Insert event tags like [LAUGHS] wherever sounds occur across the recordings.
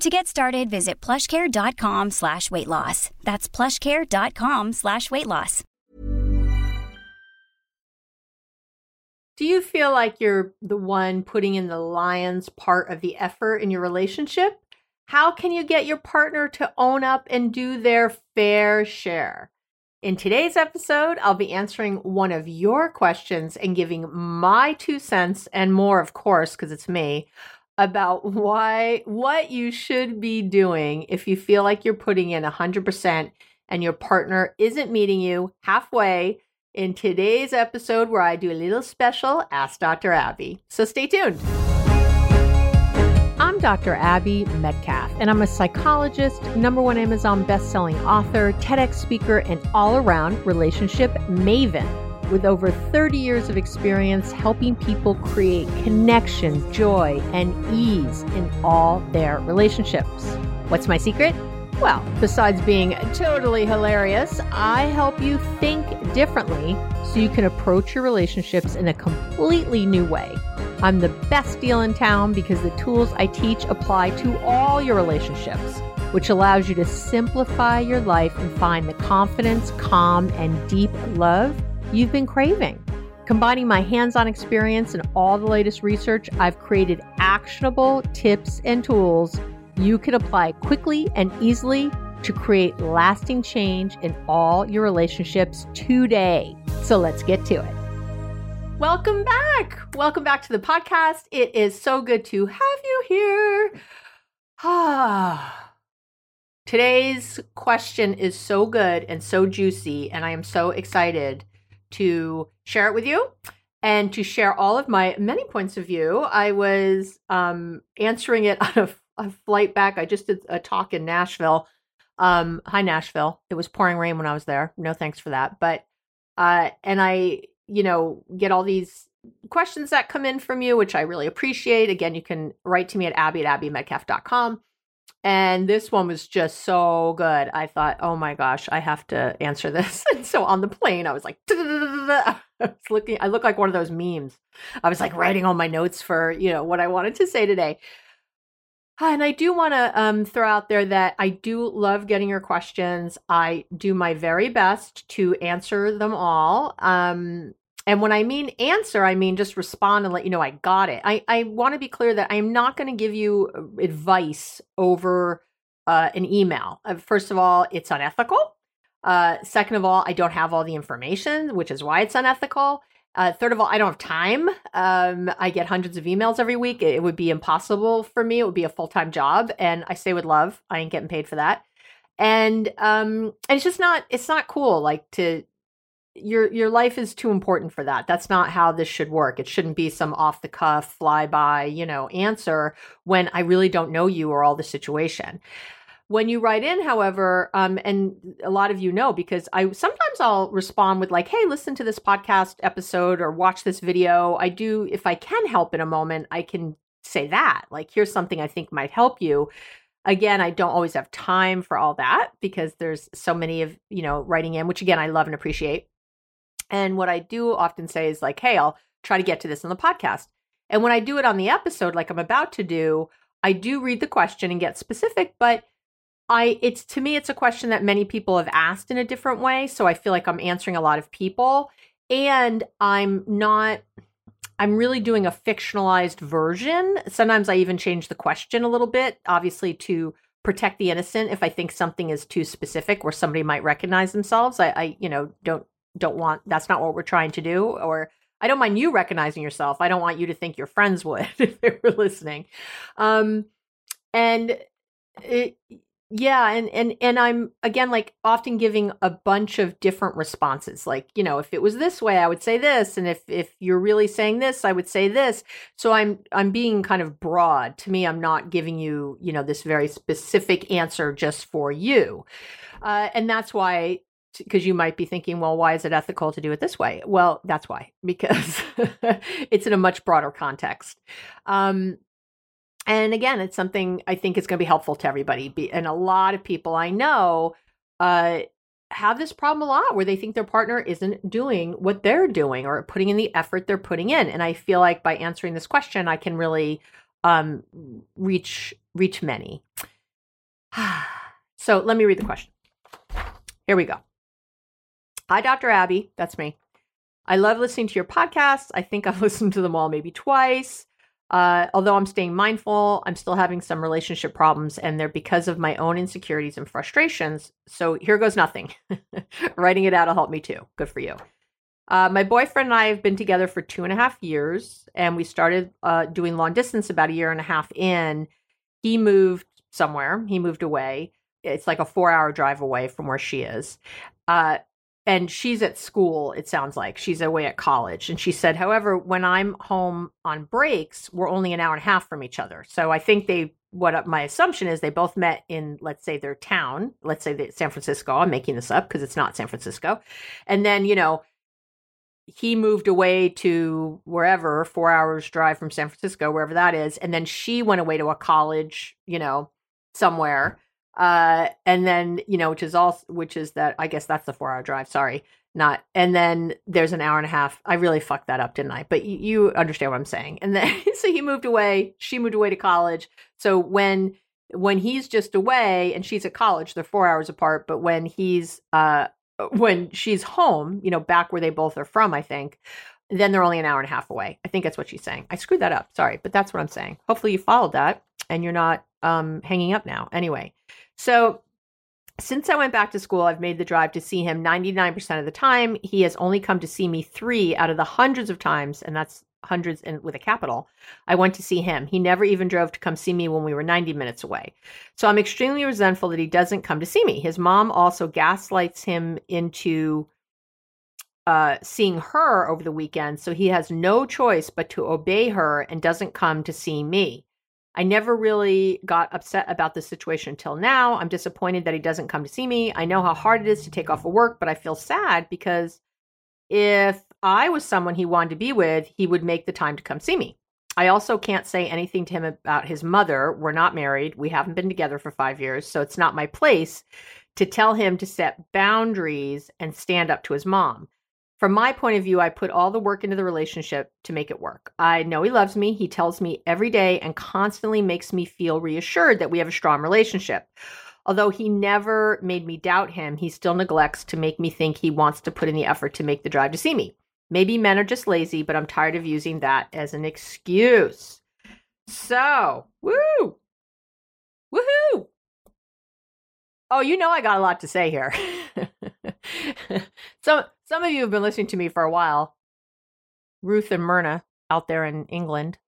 To get started, visit plushcare.com slash weight loss. That's plushcare.com slash weight loss. Do you feel like you're the one putting in the lion's part of the effort in your relationship? How can you get your partner to own up and do their fair share? In today's episode, I'll be answering one of your questions and giving my two cents and more, of course, because it's me, about why what you should be doing if you feel like you're putting in 100% and your partner isn't meeting you halfway in today's episode where I do a little special Ask Dr. Abby. So stay tuned. I'm Dr. Abby Medcalf, and I'm a psychologist, number one Amazon best-selling author, TEDx speaker, and all-around relationship maven with over 30 years of experience helping people create connection, joy, and ease in all their relationships. What's my secret? Well, besides being totally hilarious, I help you think differently so you can approach your relationships in a completely new way. I'm the best deal in town because the tools I teach apply to all your relationships, which allows you to simplify your life and find the confidence, calm, and deep love you've been craving. Combining my hands on experience and all the latest research, I've created actionable tips and tools you can apply quickly and easily to create lasting change in all your relationships today. So let's get to it. Welcome back. Welcome back to the podcast. It is so good to have you here. Ah. [SIGHS] Today's question is so good and so juicy, and I am so excited to share it with you and to share all of my many points of view. I was um, answering it [LAUGHS] on a a flight back. I just did a talk in Nashville. Um, hi Nashville. It was pouring rain when I was there. No thanks for that. But uh, and I, you know, get all these questions that come in from you, which I really appreciate. Again, you can write to me at abby at abbymedcalf.com. And this one was just so good. I thought, oh my gosh, I have to answer this. [LAUGHS] And so on the plane, I was like, [LAUGHS] I was looking, I look like one of those memes. I was like writing all my notes for, you know, what I wanted to say today. And I do want to um, throw out there that I do love getting your questions. I do my very best to answer them all. Um, and when I mean answer, I mean just respond and let you know I got it. I, I want to be clear that I'm not going to give you uh, advice over uh, an email. Uh, first of all, it's unethical. Uh, second of all, I don't have all the information, which is why it's unethical. Uh, third of all, I don't have time. Um, I get hundreds of emails every week. It, would be impossible for me. It would be a full time job, and I say with love. I ain't getting paid for that. And um, and it's just not. It's not cool. Like to your your life is too important for that. That's not how this should work. It shouldn't be some off the cuff, fly by, you know, answer when I really don't know you or all the situation. When you write in, however, um, and a lot of you know because I sometimes I'll respond with like, "Hey, listen to this podcast episode or watch this video." I do if I can help in a moment, I can say that. Like, here's something I think might help you. Again, I don't always have time for all that because there's so many of, you know, writing in, which again, I love and appreciate. And what I do often say is like, hey, I'll try to get to this on the podcast. And when I do it on the episode, like I'm about to do, I do read the question and get specific, but I it's to me it's a question that many people have asked in a different way, so I feel like I'm answering a lot of people and I'm not I'm really doing a fictionalized version. Sometimes I even change the question a little bit, obviously to protect the innocent if I think something is too specific where somebody might recognize themselves. I, I you know, don't don't want that's not what we're trying to do. Or I don't mind you recognizing yourself. I don't want you to think your friends would [LAUGHS] if they were listening. Um and it, yeah and and and i'm again like often giving a bunch of different responses like you know if it was this way i would say this and if if you're really saying this i would say this so i'm i'm being kind of broad to me i'm not giving you you know this very specific answer just for you uh, and that's why because you might be thinking well why is it ethical to do it this way well that's why [LAUGHS] because it's in a much broader context um and again, it's something I think is going to be helpful to everybody. And a lot of people I know uh, have this problem a lot where they think their partner isn't doing what they're doing or putting in the effort they're putting in. And I feel like by answering this question, I can really um, reach reach many. [SIGHS] so let me read the question. Here we go. Hi, Dr. Abby. That's me. I love listening to your podcasts. I think [LAUGHS] I've listened to them all maybe twice. Uh, although I'm staying mindful, I'm still having some relationship problems, and they're because of my own insecurities and frustrations. So here goes nothing. [LAUGHS] Writing it out will help me too. Good for you. Uh, my boyfriend and I have been together for two and a half years, and we started uh, doing long distance about a year and a half in. He moved somewhere, he moved away. It's like a four hour drive away from where she is. Uh, and she's at school it sounds like. She's away at college. And she said however when i'm home on breaks we're only an hour and a half from each other. So i think they what my assumption is they both met in let's say their town. Let's say that san francisco i'm making this up because it's not san francisco. And then you know he moved away to wherever four hours drive from san francisco wherever that is. And then she went away to a college you know somewhere uh and then you know which is all, which is that i guess that's the four hour drive sorry not and then there's an hour and a half i really fucked that up didn't i? But you, you understand what i'm saying. And then [LAUGHS] so he moved away she moved away to college. So when when he's just away and she's at college they're four hours apart but when he's uh when she's home you know back where they both are from i think then they're only an hour and a half away. I think that's what she's saying. I screwed that up sorry but that's what i'm saying. Hopefully you followed that and you're not um hanging up now anyway so since I went back to school, I've made the drive to see him 99% of the time. He has only come to see me three out of the hundreds of times, and that's hundreds with a capital. I went to see him. He never even drove to come see me when we were 90 minutes away. So I'm extremely resentful that he doesn't come to see me. His mom also gaslights him into uh, seeing her over the weekend, so he has no choice but to obey her and doesn't come to see me. I never really got upset about the situation until now. I'm disappointed that he doesn't come to see me. I know how hard it is to take off of work, but I feel sad because if I was someone he wanted to be with, he would make the time to come see me. I also can't say anything to him about his mother. We're not married. We haven't been together for five years. So it's not my place to tell him to set boundaries and stand up to his mom from my point of view, I put all the work into the relationship to make it work. I know he loves me. He tells me every day and constantly makes me feel reassured that we have a strong relationship. Although he never made me doubt him, he still neglects to make me think he wants to put in the effort to make the drive to see me. Maybe men are just lazy, but I'm tired of using that as an excuse. So, woo! Woohoo! Oh, you know I got a lot to say here. [LAUGHS] so some of you have been listening to me for a while. Ruth and Myrna out there in England.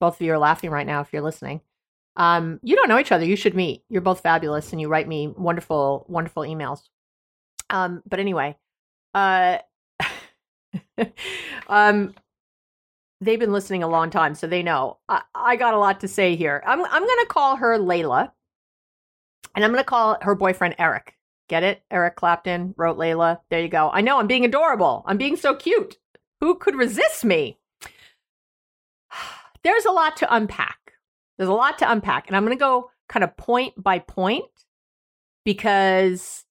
Both of you are laughing right now if you're listening. Um, you don't know each other. You should meet. You're both fabulous and you write me wonderful, wonderful emails. Um, but anyway, uh, [LAUGHS] um, they've been listening a long time, so they know. I, I got a lot to say here. I'm, I'm going to call her Layla and I'm going to call her boyfriend Eric. Get it? Eric Clapton wrote Layla. There you go. I know I'm being adorable. I'm being so cute. Who could resist me? [SIGHS] There's a lot to unpack. There's a lot to unpack. And I'm going to go kind of point by point because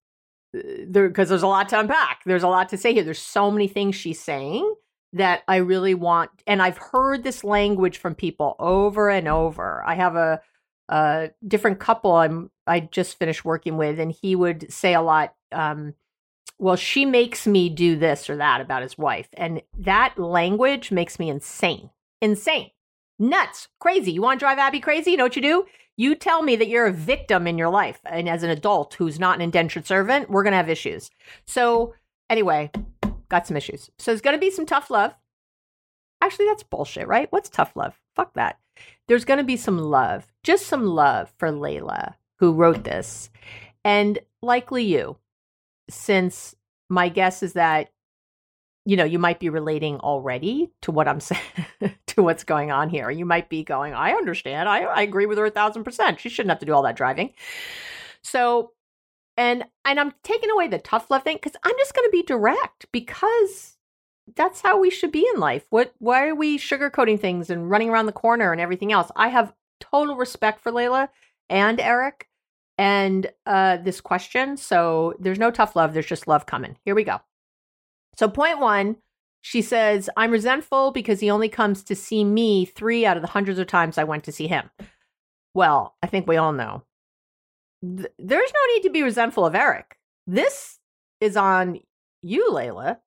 uh, there because there's a lot to unpack. There's a lot to say here. There's so many things she's saying that I really want and I've heard this language from people over and over. I have a a different couple I'm I just finished working with and he would say a lot um well she makes me do this or that about his wife and that language makes me insane. Insane. Nuts. Crazy. You want to drive Abby crazy? You know what you do? You tell me that you're a victim in your life and as an adult who's not an indentured servant, we're going to have issues. So, anyway, got some issues. So, going to be some tough love. Actually, that's bullshit, right? What's tough love? Fuck that. There's going to be some love, just some love for Layla, who wrote this. And likely you, since my guess is that you know, you might be relating already to what I'm [LAUGHS] saying, to what's going on here. You might be going, I understand. I, I agree with her a thousand percent. She shouldn't have to do all that driving. So, and and I'm taking away the tough love thing because I'm just going to be direct because that's how we should be in life. What? Why are we sugarcoating things and running around the corner and everything else? I have total respect for Layla and Eric and uh, this question. So there's no tough love. There's just love coming. Here we go. So, point one, she says, I'm resentful because he only comes to see me three out of the hundreds of times I went to see him. Well, I think we all know. Th- there's no need to be resentful of Eric. This is on you, Layla.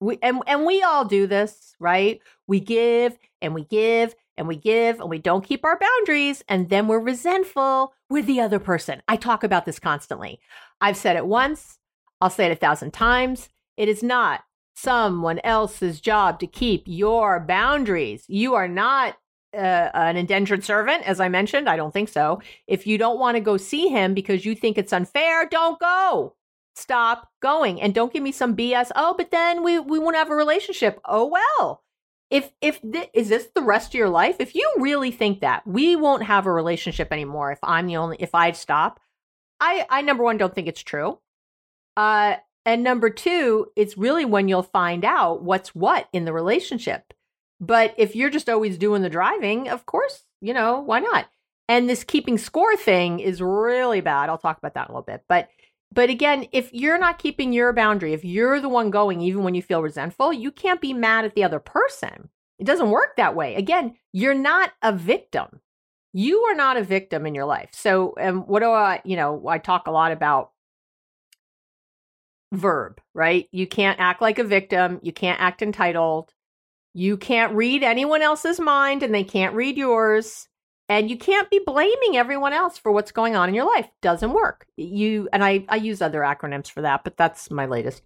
We, and, and we all do this, right? We give and we give and we give and we don't keep our boundaries and then we're resentful with the other person. I talk about this constantly. I've said it once, I'll say it a thousand times. It is not someone else's job to keep your boundaries. You are not uh, an indentured servant, as I mentioned. I don't think so. If you don't want to go see him because you think it's unfair, don't go. Stop going and don't give me some BS. Oh, but then we we won't have a relationship. Oh well. If if th- is this the rest of your life? If you really think that we won't have a relationship anymore, if I'm the only if I stop, I I number one don't think it's true. Uh, and number two, it's really when you'll find out what's what in the relationship. But if you're just always doing the driving, of course, you know, why not? And this keeping score thing is really bad. I'll talk about that in a little bit. But but again, if you're not keeping your boundary, if you're the one going even when you feel resentful, you can't be mad at the other person. It doesn't work that way. Again, you're not a victim. You are not a victim in your life. So, and what do I, you know, I talk a lot about verb, right? You can't act like a victim. You can't act entitled. You can't read anyone else's mind and they can't read yours. And you can't be blaming everyone else for what's going on in your life. Doesn't work. You and I, I use other acronyms for that, but that's my latest.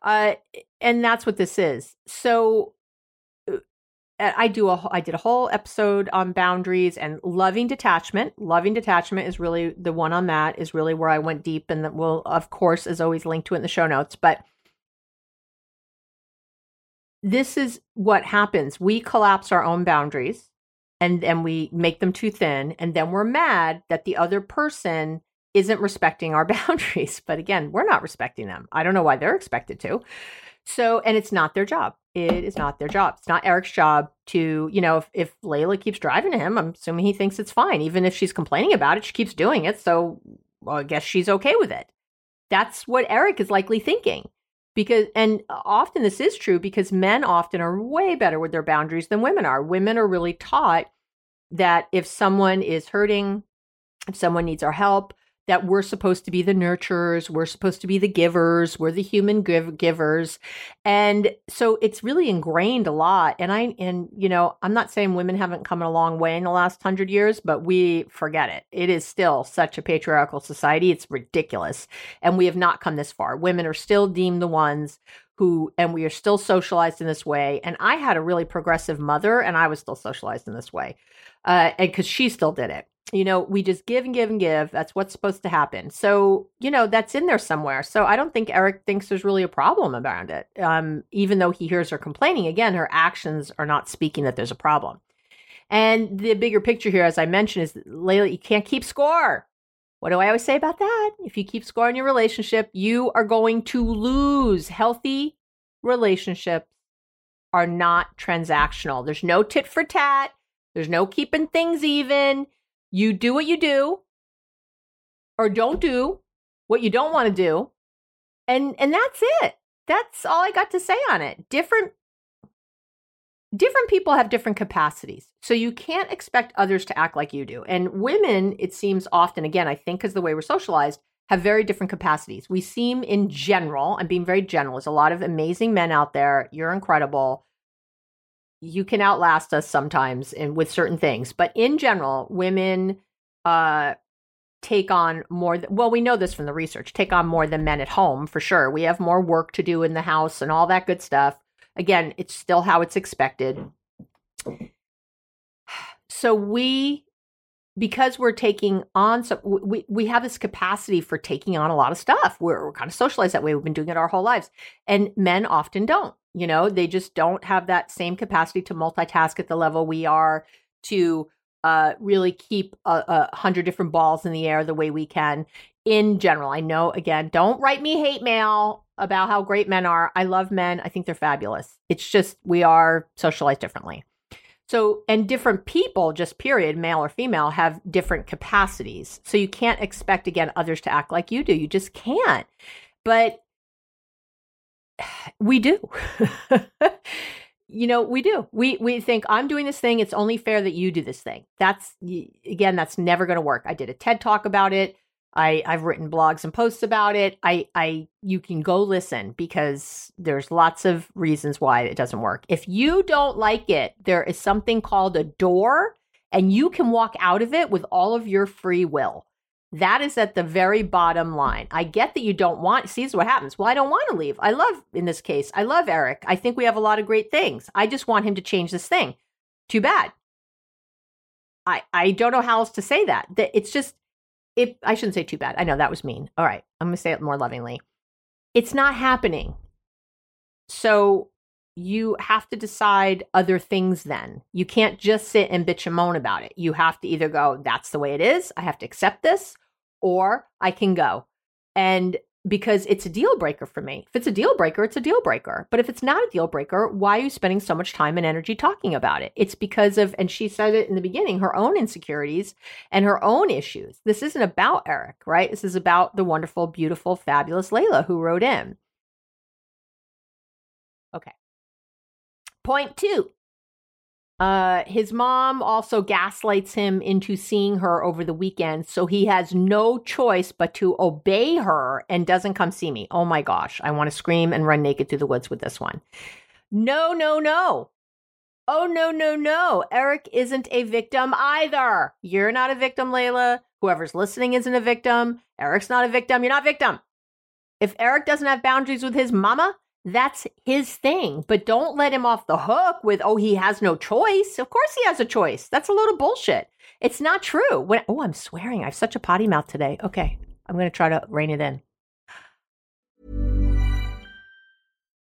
Uh, and that's what this is. So I do a I did a whole episode on boundaries and loving detachment. Loving detachment is really the one on that is really where I went deep and that will of course is always linked to it in the show notes, but this is what happens. We collapse our own boundaries and then we make them too thin and then we're mad that the other person isn't respecting our [LAUGHS] boundaries. But again, we're not respecting them. I don't know why they're expected to. So, and it's not their job. It is not their job. It's not Eric's job to, you know, if, if Layla keeps driving him, I'm assuming he thinks it's fine. Even if she's complaining about it, she keeps doing it. So well, I guess she's okay with it. That's what Eric is likely thinking. Because, and often this is true because men often are way better with their boundaries than women are. Women are really taught that if someone is hurting, if someone needs our help, that we're supposed to be the nurturers, we're supposed to be the givers, we're the human give- givers. And so it's really ingrained a lot. And I, and, you know, I'm not saying women haven't come a long way in the last hundred years, but we forget it. It is still such a patriarchal society. It's ridiculous. And we have not come this far. Women are still deemed the ones who, and we are still socialized in this way. And I had a really progressive mother, and I was still socialized in this way. Uh, and because she still did it you know, we just give and give and give. That's what's supposed to happen. So, you know, that's in there somewhere. So I don't think Eric thinks there's really a problem around it. Um, even though he hears her complaining, again, her actions are not speaking that there's a problem. And the bigger picture here, as I mentioned, is Layla, you can't keep score. What do I always say about that? If you keep score in your relationship, you are going to lose. Healthy relationships are not transactional. There's no tit for tat. There's no keeping things even you do what you do or don't do what you don't want to do. And and that's it. That's all I got to say on it. Different different people have different capacities. So you can't expect others to act like you do. And women, it seems often, again, I think because the way we're socialized, have very different capacities. We seem in general, I'm being very general, there's a lot of amazing men out there. You're incredible. You can outlast us sometimes and with certain things. But in general, women uh take on more th- well we know this from the research take on more than men at home for sure we have more work to do in the house and all that good stuff Again, it's still how it's expected. [SIGHS] So we because we're taking on so we, we have this capacity for taking on a lot of stuff we're, we're kind of socialized that way we've been doing it our whole lives and men often don't you know they just don't have that same capacity to multitask at the level we are to uh, really keep a, a, hundred different balls in the air the way we can in general i know again don't write me hate mail about how great men are. I love men. I think they're fabulous. It's just we are socialized differently. So, and different people, just period, male or female, have different capacities. So you can't expect, again, others to act like you do. You just can't. But [SIGHS] we do. [LAUGHS] you know, we do. We we think I'm doing this thing. It's only fair that you do this thing. That's again, that's never going to work. I did a TED talk about it. I, I've written blogs and posts about it. I, I, you can go listen because there's lots of reasons why it doesn't work. If you don't like it, there is something called a door, and you can walk out of it with all of your free will. That is at the very bottom line. I get that you don't want, see, this is what happens. Well, I don't want to leave. I love, in this case, I love Eric. I think we have a lot of great things. I just want him to change this thing. Too bad. I, I don't know how else to say that. That it's just it I shouldn't say too bad. I know that was mean. All right. I'm going to say it more lovingly. It's not happening. So you have to decide other things then. You can't just sit and bitch and moan about it. You have to either go, that's the way it is. I have to accept this, or I can go. And because it's a deal breaker for me. If it's a deal breaker, it's a deal breaker. But if it's not a deal breaker, why are you spending so much time and energy talking about it? It's because of, and she said it in the beginning, her own insecurities and her own issues. This isn't about Eric, right? This is about the wonderful, beautiful, fabulous Layla who wrote in. Okay. Point two uh, his mom also gaslights him into seeing her over the weekend, so he has no choice but to obey her and doesn't come see me. Oh my gosh, I want to scream and run naked through the woods with this one. No, no, no. Oh, no, no, no. Eric isn't a victim either. You're not a victim, Layla. Whoever's listening isn't a victim. Eric's not a victim. You're not a victim. If Eric doesn't have boundaries with his mama, that's his thing. But don't let him off the hook with, oh, he has no choice. Of course he has a choice. That's a load of bullshit. It's not true. When, oh, I'm swearing. I have such a potty mouth today. Okay. I'm going to try to rein it in.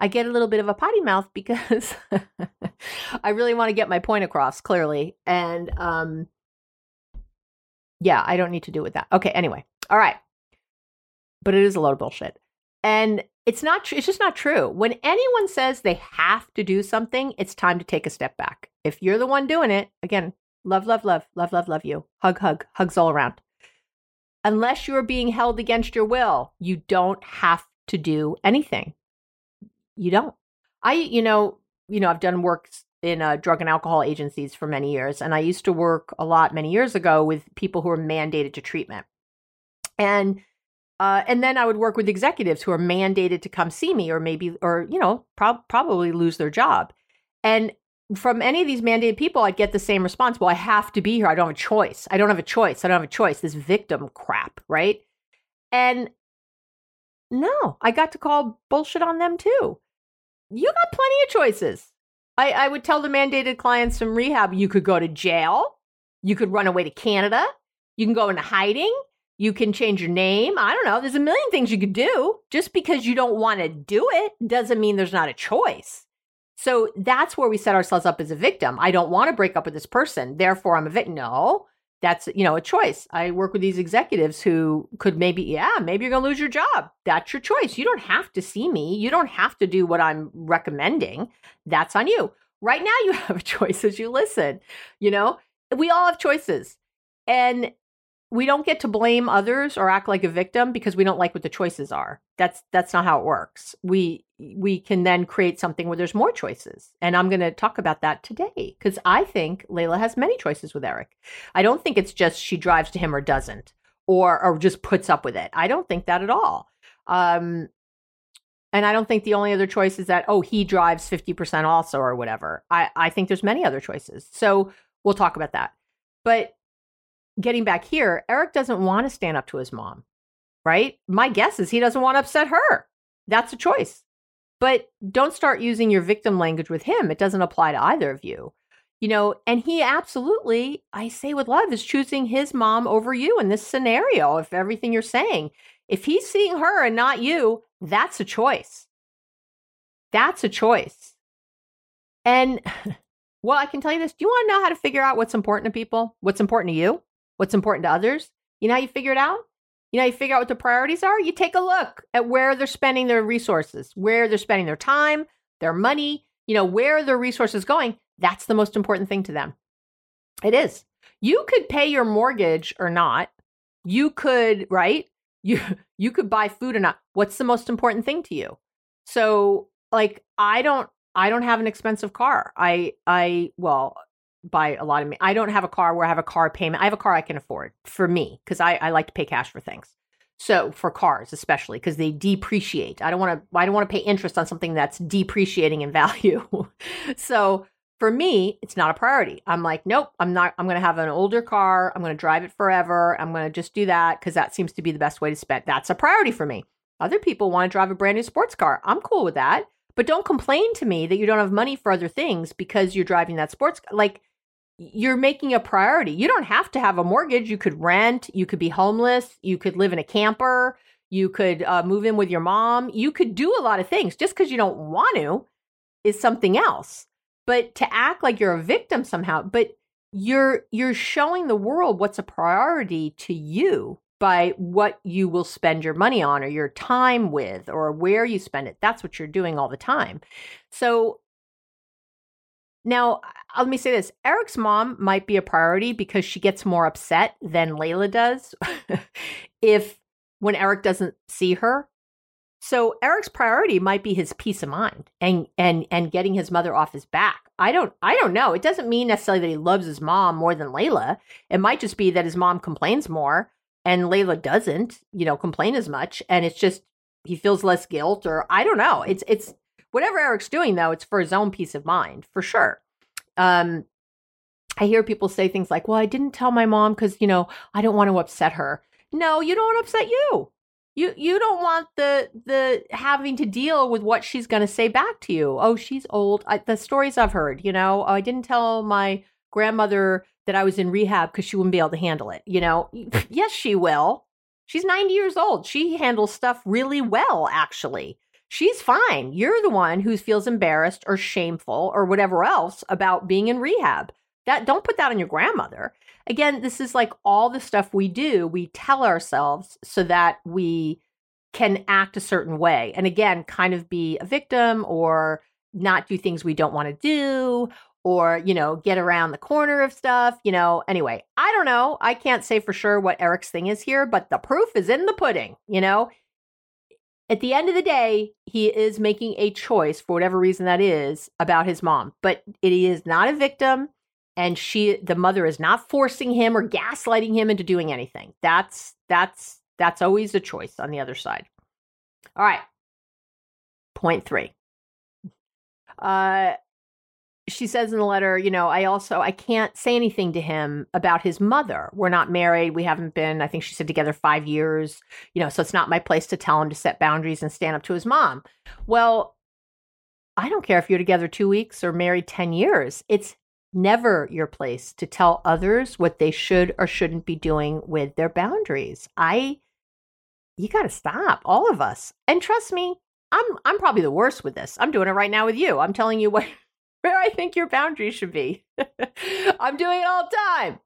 I get a little bit of a potty mouth because [LAUGHS] I really want to get my point across clearly. And um, yeah, I don't need to do with that. Okay, anyway. All right. But it is a load of bullshit. And it's not tr- it's just not true. When anyone says they have to do something, it's time to take a step back. If you're the one doing it, again, love, love, love, love, love, love you. Hug, hug, hugs all around. Unless you're being held against your will, you don't have to do anything. You don't. I, you know, you know, I've done work in uh, drug and alcohol agencies for many years, and I used to work a lot many years ago with people who were mandated to treatment, and uh, and then I would work with executives who are mandated to come see me, or maybe, or you know, pro- probably lose their job. And from any of these mandated people, I'd get the same response. Well, I have to be here. I don't have a choice. I don't have a choice. I don't have a choice. This victim crap, right? And no, I got to call bullshit on them too. You got plenty of choices. I, I would tell the mandated clients from rehab you could go to jail, you could run away to Canada, you can go into hiding, you can change your name. I don't know. There's a million things you could do. Just because you don't want to do it doesn't mean there's not a choice. So that's where we set ourselves up as a victim. I don't want to break up with this person. Therefore, I'm a victim. No, that's you know a choice. I work with these executives who could maybe yeah maybe you're going to lose your job. That's your choice. You don't have to see me. You don't have to do what i'm recommending. That's on you. Right now you [LAUGHS] have a choice as you listen you know? We all have choices. And we don't get to blame others or act like a victim because we don't like what the choices are. That's that's not how it works. We we can then create something where there's more choices. And I'm going to talk about that today cuz I think Layla has many choices with Eric. I don't think it's just she drives to him or doesn't or or just puts up with it. I don't think that at all. Um and I don't think the only other choice is that oh he drives 50% also or whatever. I I think there's many other choices. So we'll talk about that. But getting back here, Eric doesn't want to stand up to his mom, right? My guess is he doesn't want to upset her. That's a choice. But don't start using your victim language with him. It doesn't apply to either of you. You know, and he absolutely, I say with love, is choosing his mom over you in this scenario of everything you're saying. If he's seeing her and not you, that's a choice. That's a choice. And [SIGHS] well, I can tell you this. Do you want to know how to figure out what's important to people? What's important to you? What's important to others. You know how you figure it out? You know, you figure out what the priorities are. You take a look at where they're spending their resources, where they're spending their time, their money, you know, where their resources going. That's the most important thing to them. It is. You could pay your mortgage or not. You could, right? [LAUGHS] You you could buy food or not. What's the most important thing to you? So, like I don't I don't have an expensive car. I I well, buy a lot of me. I don't have a car where I have a car payment. I have a car I can afford for me because I, I like to pay cash for things. So for cars, especially because they depreciate. I don't want to. I don't want to pay interest on something that's depreciating in [LAUGHS] value. so for me, it's not a priority. I'm like, nope. I'm not. I'm going to have an older car. I'm going to drive it forever. I'm going to just do that because that seems to be the best way to spend. That's a priority for me. Other people want to drive a brand new sports car. I'm cool with that. But don't complain to me that you don't have money for other things because you're driving that sports car. Like you're making a priority. You don't have to have a mortgage. You could rent, you could be homeless, you could live in a camper, you could uh, move in with your mom. You could do a lot of things. Just because you don't want to is something else. But to act like you're a victim somehow, but you're you're showing the world what's a priority to you by what you will spend your money on or your time with or where you spend it. That's what you're doing all the time. So now, let me say this Eric's mom might be a priority because she gets more upset than Layla does [LAUGHS] if when Eric doesn't see her. So Eric's priority might be his peace of mind and and and getting his mother off his back. I don't I don't know. It doesn't mean necessarily that he loves his mom more than Layla. It might just be that his mom complains more and Layla doesn't, you know, complain as much and it's just he feels less guilt or I don't know. It's it's Whatever Eric's doing, though, it's for his own peace of mind, for sure. Um, I hear people say things like, well, I didn't tell my mom because, you know, I don't want to upset her. No, you don't want to upset you. You you don't want the the having to deal with what she's going to say back to you. Oh, she's old. I, the stories I've heard, you know, oh, I didn't tell my grandmother that I was in rehab because she wouldn't be able to handle it. You know, [LAUGHS] yes, she will. She's 90 years old. She handles stuff really well, actually she's fine. You're the one who feels embarrassed or shameful or whatever else about being in rehab. That don't put that on your grandmother. Again, this is like all the stuff we do, we tell ourselves so that we can act a certain way. And again, kind of be a victim or not do things we don't want to do or, you know, get around the corner of stuff, you know. Anyway, I don't know. I can't say for sure what Eric's thing is here, but the proof is in the pudding, you know at the end of the day, he is making a choice for whatever reason that is about his mom, but it is not a victim. And she, the mother is not forcing him or gaslighting him into doing anything. That's, that's, that's always a choice on the other side. All right. Point three. Uh, she says in the letter, you know, I also I can't say anything to him about his mother. We're not married. We haven't been, I think she said together 5 years, you know, so it's not my place to tell him to set boundaries and stand up to his mom. Well, I don't care if you're together 2 weeks or married 10 years. It's never your place to tell others what they should or shouldn't be doing with their boundaries. I you got to stop, all of us. And trust me, I'm I'm probably the worst with this. I'm doing it right now with you. I'm telling you what where I think your boundaries should be. [LAUGHS] I'm doing it all the time.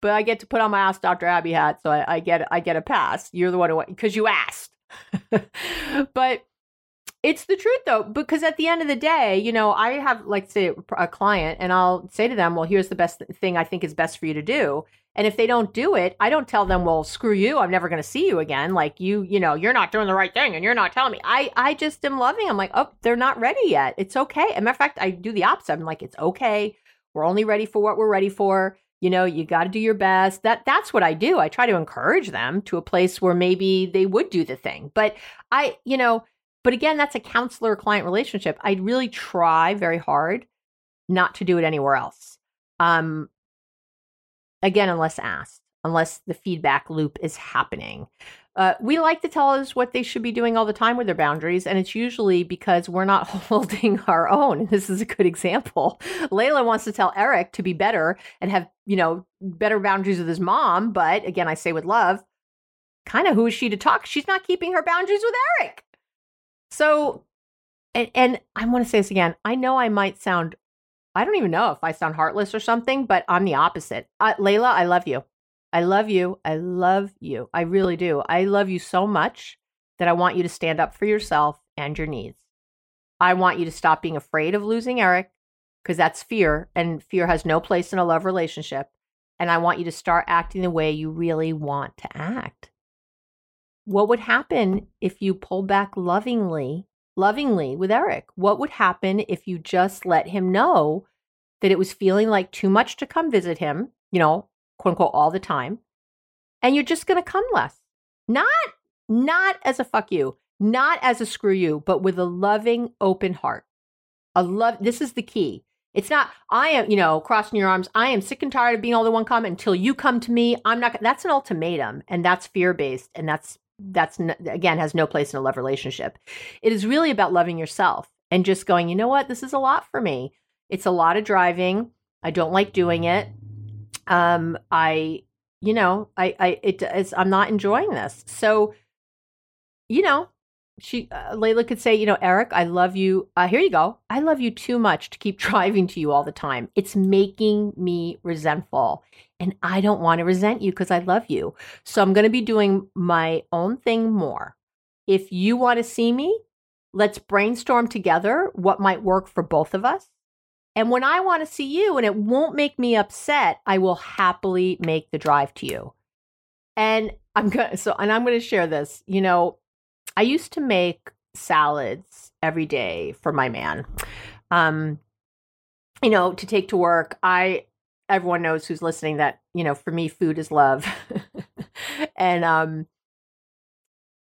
But I get to put on my Ask Dr. Abby hat, so I, I get I get a pass. You're the one who because you asked. [LAUGHS] but it's the truth though, because at the end of the day, you know, I have like say a client, and I'll say to them, "Well, here's the best thing I think is best for you to do." And if they don't do it, I don't tell them, well, screw you. I'm never going to see you again. Like you, you know, you're not doing the right thing and you're not telling me. I, I just am loving. I'm like, oh, they're not ready yet. It's okay. As a matter of fact, I do the opposite. I'm like, it's okay. We're only ready for what we're ready for. You know, you got to do your best. That that's what I do. I try to encourage them to a place where maybe they would do the thing. But I, you know, but again, that's a counselor client relationship. I really try very hard not to do it anywhere else. Um, Again, unless asked, unless the feedback loop is happening. Uh, we like to tell us what they should be doing all the time with their boundaries, and it's usually because we're not [LAUGHS] holding our own. This is a good example. Layla wants to tell Eric to be better and have, you know, better boundaries with his mom, but again, I say with love, kind of who is she to talk? She's not keeping her boundaries with Eric. So, and, and I want to say this again. I know I might sound I don't even know if I sound heartless or something, but I'm the opposite. Uh, Layla, I love you. I love you. I love you. I really do. I love you so much that I want you to stand up for yourself and your needs. I want you to stop being afraid of losing Eric because that's fear, and fear has no place in a love relationship. And I want you to start acting the way you really want to act. What would happen if you pull back lovingly lovingly with Eric? What would happen if you just let him know that it was feeling like too much to come visit him, you know, quote unquote, all the time, and you're just going to come less? Not, not as a fuck you, not as a screw you, but with a loving, open heart. A love. This is the key. It's not, I am, you know, crossing your arms. I am sick and tired of being all the one come until you come to me. I'm not, that's an ultimatum and that's fear based and that's that's again has no place in a love relationship. It is really about loving yourself and just going, you know what, this is a lot for me. It's a lot of driving. I don't like doing it. Um, I, you know, I, I, it is, I'm not enjoying this. So, you know, she uh, Layla could say, you know, Eric, I love you. Uh, here you go. I love you too much to keep [LAUGHS] driving to you all the time. It's making me resentful, and I don't want to resent you because I love you. So I'm going to be doing my own thing more. If you want to see me, let's brainstorm together what might work for both of us. And when I want to see you and it won't make me upset, I will happily make the drive to you. And I'm going to, so, and I'm going to share this. You know, I used to make salads every day for my man. Um, you know, to take to work. I everyone knows who's listening that, you know, for me food is love. [LAUGHS] and um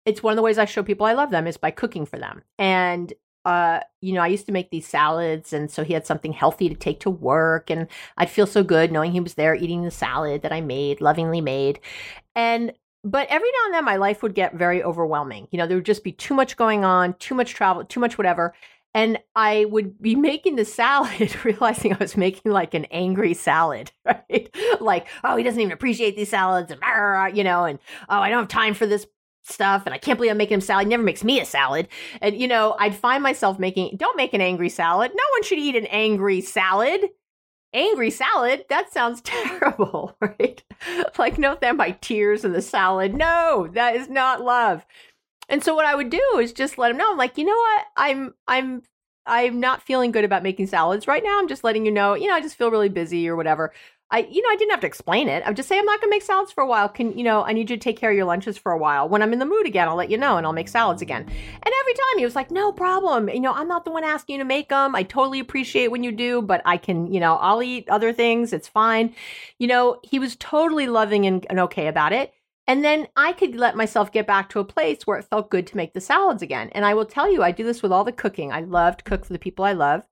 it's one of the ways I show people I love them is by cooking for them. And uh, you know, I used to make these salads, and so he had something healthy to take to work, and I'd feel so good knowing he was there eating the salad that I made, lovingly made. And but every now and then my life would get very overwhelming. You know, there would just be too much going on, too much travel, too much whatever. And I would be making the [LAUGHS] salad, realizing I was making like an angry salad, [LAUGHS] right? like, oh, he doesn't even appreciate these salads, and you know, and oh, I don't have time for this stuff, and I can't believe I'm making him salad. He never makes me a salad, and you know, I'd find myself making. Don't make an angry salad. No one should eat an angry salad angry salad? That sounds [LAUGHS] terrible [LAUGHS] right? Like no thank my tears in the salad. No that is not love. And so what i would do is just let him know. I'm like you know what? I'm i'm i'm not feeling good about making salads right now. I'm just letting you know you know i just feel really busy or whatever I, you know, I didn't have to explain it. I would just say, I'm not going to make salads for a while. Can, you know, I need you to take care of your lunches for a while. When I'm in the mood again, I'll let you know and I'll make salads again. And every time he was like, no problem. You know, I'm not the one asking you to make them. I totally appreciate when you do, but I can, you know, I'll eat other things. It's fine. You know, he was totally loving and, and okay about it. And then I could let myself get back to a place where it felt good to make the salads again. And I will tell you, I do this with all the cooking. I love to cook for the people I love.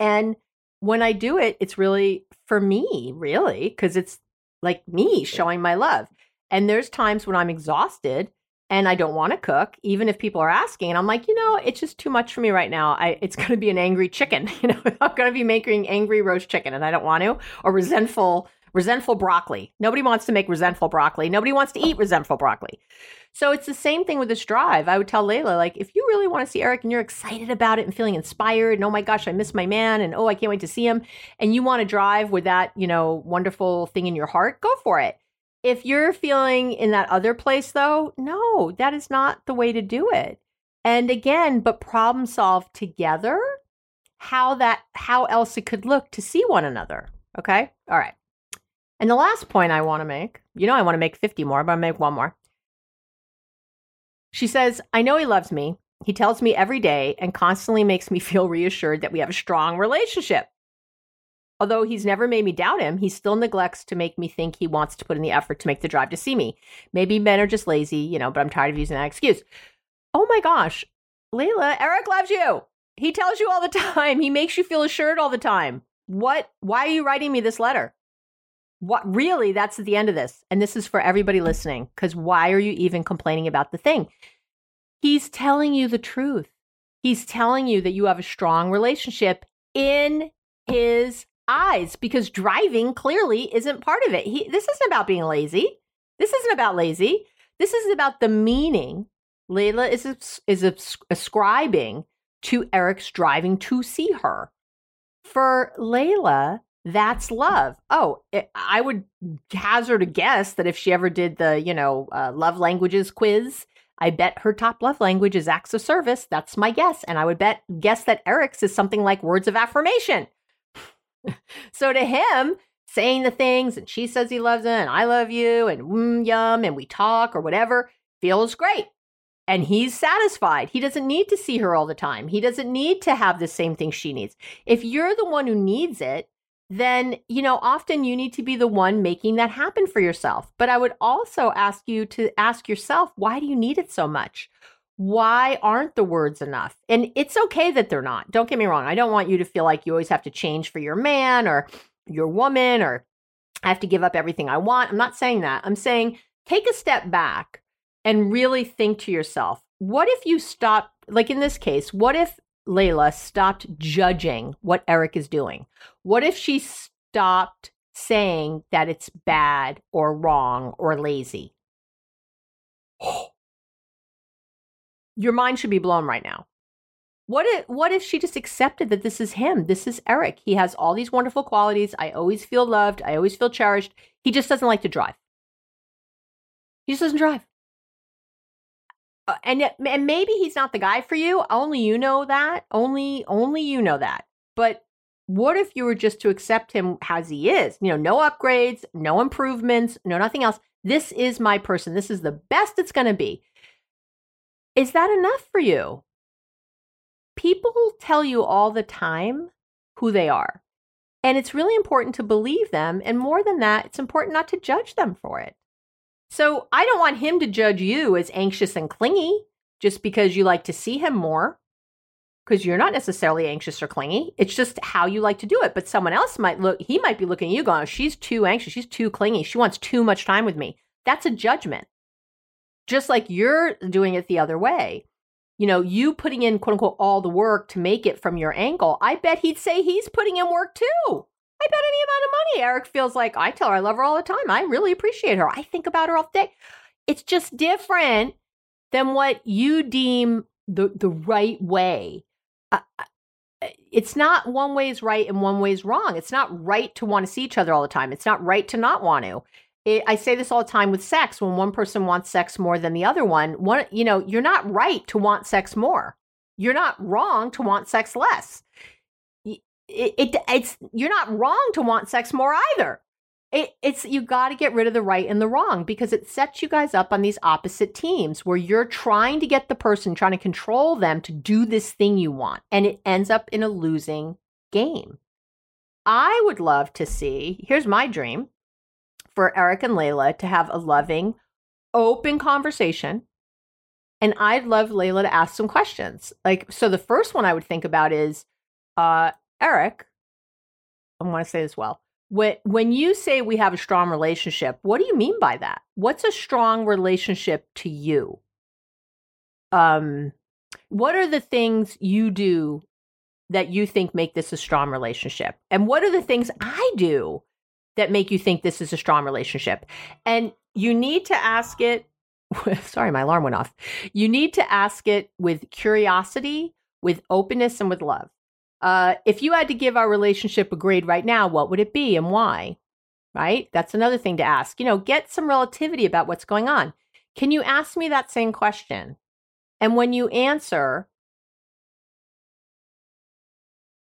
And when I do it, it's really for me, really, because it's like me showing my love. And there's times when I'm exhausted and I don't want to cook, even if people are asking. And I'm like, you know, it's just too much for me right now. I, it's [LAUGHS] going to be an angry chicken. [LAUGHS] You know, I'm going to be making angry roast chicken and I don't want to, or resentful resentful broccoli. Nobody wants to make resentful broccoli. Nobody wants to eat resentful broccoli. So it's the same thing with this drive. I would tell Layla, like, if you really want to see Eric and you're excited about it and feeling inspired, and oh my gosh, I miss my man, and oh, I can't wait to see him, and you want to drive with that, you know, wonderful thing in your heart, go for it. If you're feeling in that other place, though, no, that is not the way to do it. And again, but problem solve together how that how else it could look to see one another. Okay? All right. And the last point I want to make, you know, I want to make 50 more, but I'll make one more. She says, I know he loves me. He tells me every day and constantly makes me [LAUGHS] feel reassured that we have a strong relationship. Although he's never made me doubt him, he still neglects to make me think he wants to put in the effort to make the drive to see me. Maybe men are just lazy, you know, but I'm tired of using that excuse. Oh my gosh, Layla, Eric loves you. He tells you all the [LAUGHS] time. He makes you feel assured all the time. What? Why are you writing me this letter? What really, that's at the end of this. And this is for everybody listening, because why are you even complaining about the thing? He's telling you the truth. He's telling you that you have a strong relationship in his eyes because driving clearly isn't part of it. He, this isn't about being lazy. This isn't about lazy. This is about the meaning Layla is, is ascribing to Eric's driving to see her. For Layla, that's love. Oh, it, I would hazard a guess that if she ever did the, you know, uh, love languages quiz, I bet her top love language is acts of service. That's my guess. And I would bet guess that Eric's is something like words of affirmation. [LAUGHS] so to him, saying the things and she says he loves it and I love you and mm, yum and we talk or whatever feels great. And he's satisfied. He doesn't need to see her all the time. He doesn't need to have the same thing she needs. If you're the one who needs it, then, you know, often you need to be the one making that happen for yourself. But I would also ask you to ask yourself, why do you need it so much? Why aren't the words enough? And it's okay that they're not. Don't get me wrong. I don't want you to feel like you always have to change for your man or your woman or I have to give up everything I want. I'm not saying that. I'm saying take a step back and really think to yourself, what if you stop, like in this case, what if Layla stopped judging what Eric is doing? What if she stopped saying that it's bad or wrong or lazy? [GASPS] Your mind should be blown right now. What if, what if she just accepted that this is him? This is Eric. He has all these wonderful qualities. I always feel loved. I always feel cherished. He just doesn't like to drive. He just doesn't drive. Uh, and and maybe he's not the guy for you. Only you know that. Only only you know that. But what if you were just to accept him as he is? You know, no upgrades, no improvements, no nothing else. This is my person. This is the best it's going to be. Is that enough for you? People tell you all the time who they are. And it's really important to believe them. And more than that, it's important not to judge them for it. So I don't want him to judge you as anxious and clingy just because you like to see him more, because you're not necessarily anxious or clingy. It's just how you like to do it. But someone else might look, he might be looking at you going, she's too anxious. She's too clingy. She wants too much time with me. That's a judgment. Just like you're doing it the other way. You know, you putting in quote unquote all the work to make it from your angle. I bet he'd say he's putting in work too. I bet any amount of money Eric feels like I tell her I love her all the time. I really appreciate her. I think about her all day. It's just different than what you deem the the right way. Uh, uh it's not one way is right and one way is wrong. It's not right to want to see each other all the time. It's not right to not want to. It, I say this all the time with sex. When one person wants sex more than the other one, one you know, you're not right to want sex more. You're not wrong to want sex less it, it it's you're not wrong to want sex more either. It, it's you got to get rid of the right and the wrong because it sets you guys up on these opposite teams where you're trying to get the person trying to control them to do this thing you want and it ends up in a losing game. I would love to see, here's my dream for Eric and Layla to have a loving, open conversation. And I'd love Layla to ask some questions. Like, so the first one I would think about is, uh, Eric, I want to say this well. When, when you say we have a strong relationship, what do you mean by that? What's a strong relationship to you? Um, what are the things you do that you think make this a strong relationship? And what are the things I do that make you think this is a strong relationship? And you need to ask it. [LAUGHS] Sorry, my alarm went off. You need to ask it with curiosity, with openness, and with love. Uh, if you had to give our relationship a grade right now, what would it be and why? Right? That's another thing to ask. You know, get some relativity about what's going on. Can you ask me that same question? And when you answer,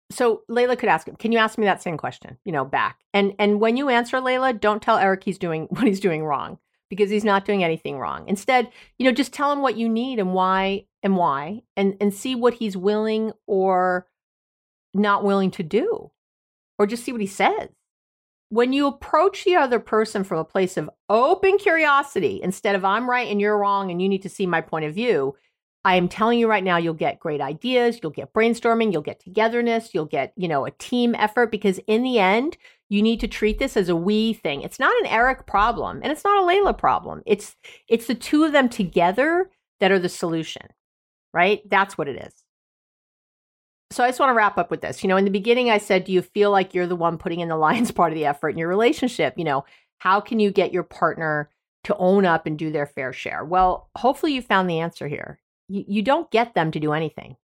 so Layla could ask him, can you ask me that same question, you know, back? And and when you answer Layla, don't tell Eric he's doing [LAUGHS] what he's doing wrong because he's not doing anything wrong. Instead, you know, just tell him what you need and why and why and and see what he's willing or not willing to do or just see what he says. When you approach the other person from a place of open curiosity instead of I'm right and you're wrong and you need to see my point of view, I am telling you right now, you'll get great ideas, you'll get brainstorming, you'll get togetherness, you'll get, you know, a team effort because in the end, you need to treat this as a we thing. It's not an Eric problem and it's not a Layla problem. It's it's the two of them together that are the solution. Right? That's what it is. So I just want to wrap up with this. You know, in the beginning I said, do you feel like you're the one putting in the [LAUGHS] lion's part of the effort in your relationship? You know, how can you get your partner to own up and do their fair share? Well, hopefully you found the answer here you, you don't get them to do anything.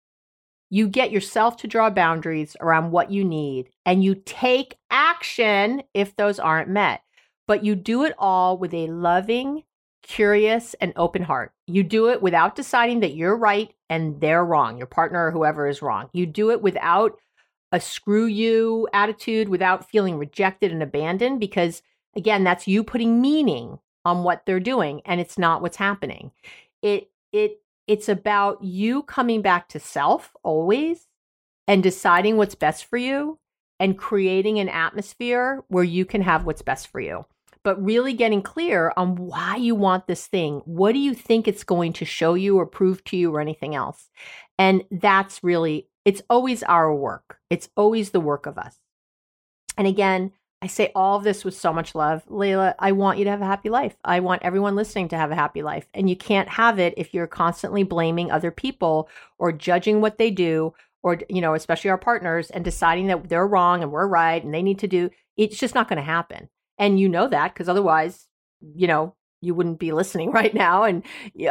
You get yourself to draw boundaries around what you need and you take action if those aren't met. But you do it all with a loving, curious, and open heart. You do it without deciding that you're right and they're wrong, your partner or whoever is wrong. You do it without a screw you attitude, without feeling rejected and abandoned, because again, that's you putting meaning on what they're doing and it's not what's happening. It it it's about you coming back to self always and deciding what's best for you and creating an atmosphere where you can have what's best for you. But really getting clear on why you want this thing. What do you think it's going to show you or prove to you or anything else? And that's really, it's always our work. It's always the work of us. And again, I say all of this with so much love. Layla, I want you to have a happy life. I want everyone listening to have a happy life. And you can't have it if you're constantly blaming other people or judging what they do or you know, especially our partners and deciding that they're wrong and we're right and they need to do it's just not going to happen. And you know that because otherwise, you know, you wouldn't be listening [LAUGHS] right now and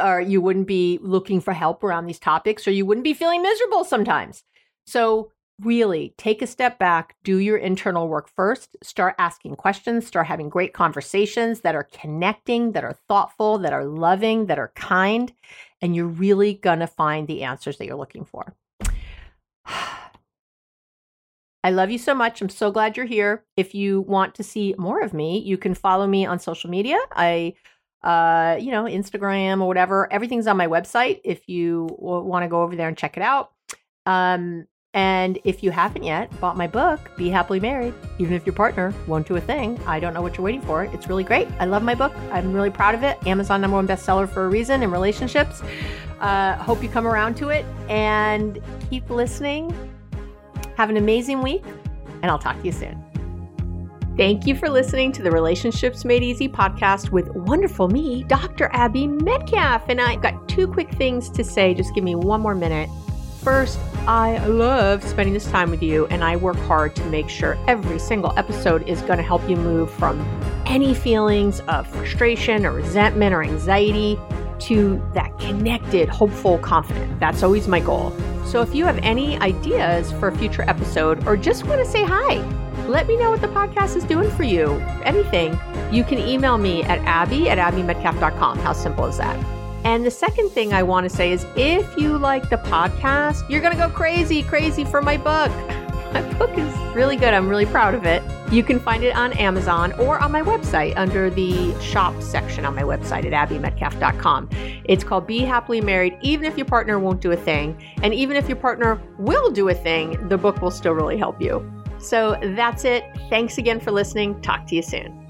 or you wouldn't be looking for help around these topics or you wouldn't be feeling miserable sometimes. So really take a step back, do your internal work first, start asking questions, start having great conversations that are connecting, that are thoughtful, that are loving, that are kind, and you're really going to find the answers that you're looking for. [SIGHS] [SIGHS] I love you so much. I'm so glad you're here. If you want to see more of me, you can follow me on social media. I uh, you know, Instagram or whatever. Everything's on my website if you want to go over there and check it out. Um, and if you haven't yet bought my book, Be Happily Married, even if your partner won't do a thing, I don't know what you're waiting for. It's really great. I love my book. I'm really proud of it. Amazon number one bestseller for a reason in relationships. Uh, hope you come around to it and keep listening. Have an amazing week, and I'll talk to you soon. Thank you for listening to the Relationships Made Easy podcast with wonderful me, Dr. Abby Medcalf. And I've got two quick things to say. Just give me one more minute. First, I love spending this time with you, and I work hard to make sure every single episode is going to help you move from any feelings of frustration or resentment or anxiety to that connected, hopeful, confident. That's always my goal. So if you have any ideas for a future episode or just want to say hi, let me know what the podcast is doing for you. Anything, you can email me at abby at abbymedcalf.com. How simple is that? And the second thing I want to say is if you like the podcast, you're going to go crazy, crazy for my book. [LAUGHS] my book is really good. I'm really proud of it. You can find it on Amazon or on my website under the shop section on my website at abbymedcalf.com. It's called Be Happily Married, even if your partner won't do a thing. And even if your partner will do a thing, the book will still really help you. So that's it. Thanks again for listening. Talk to you soon.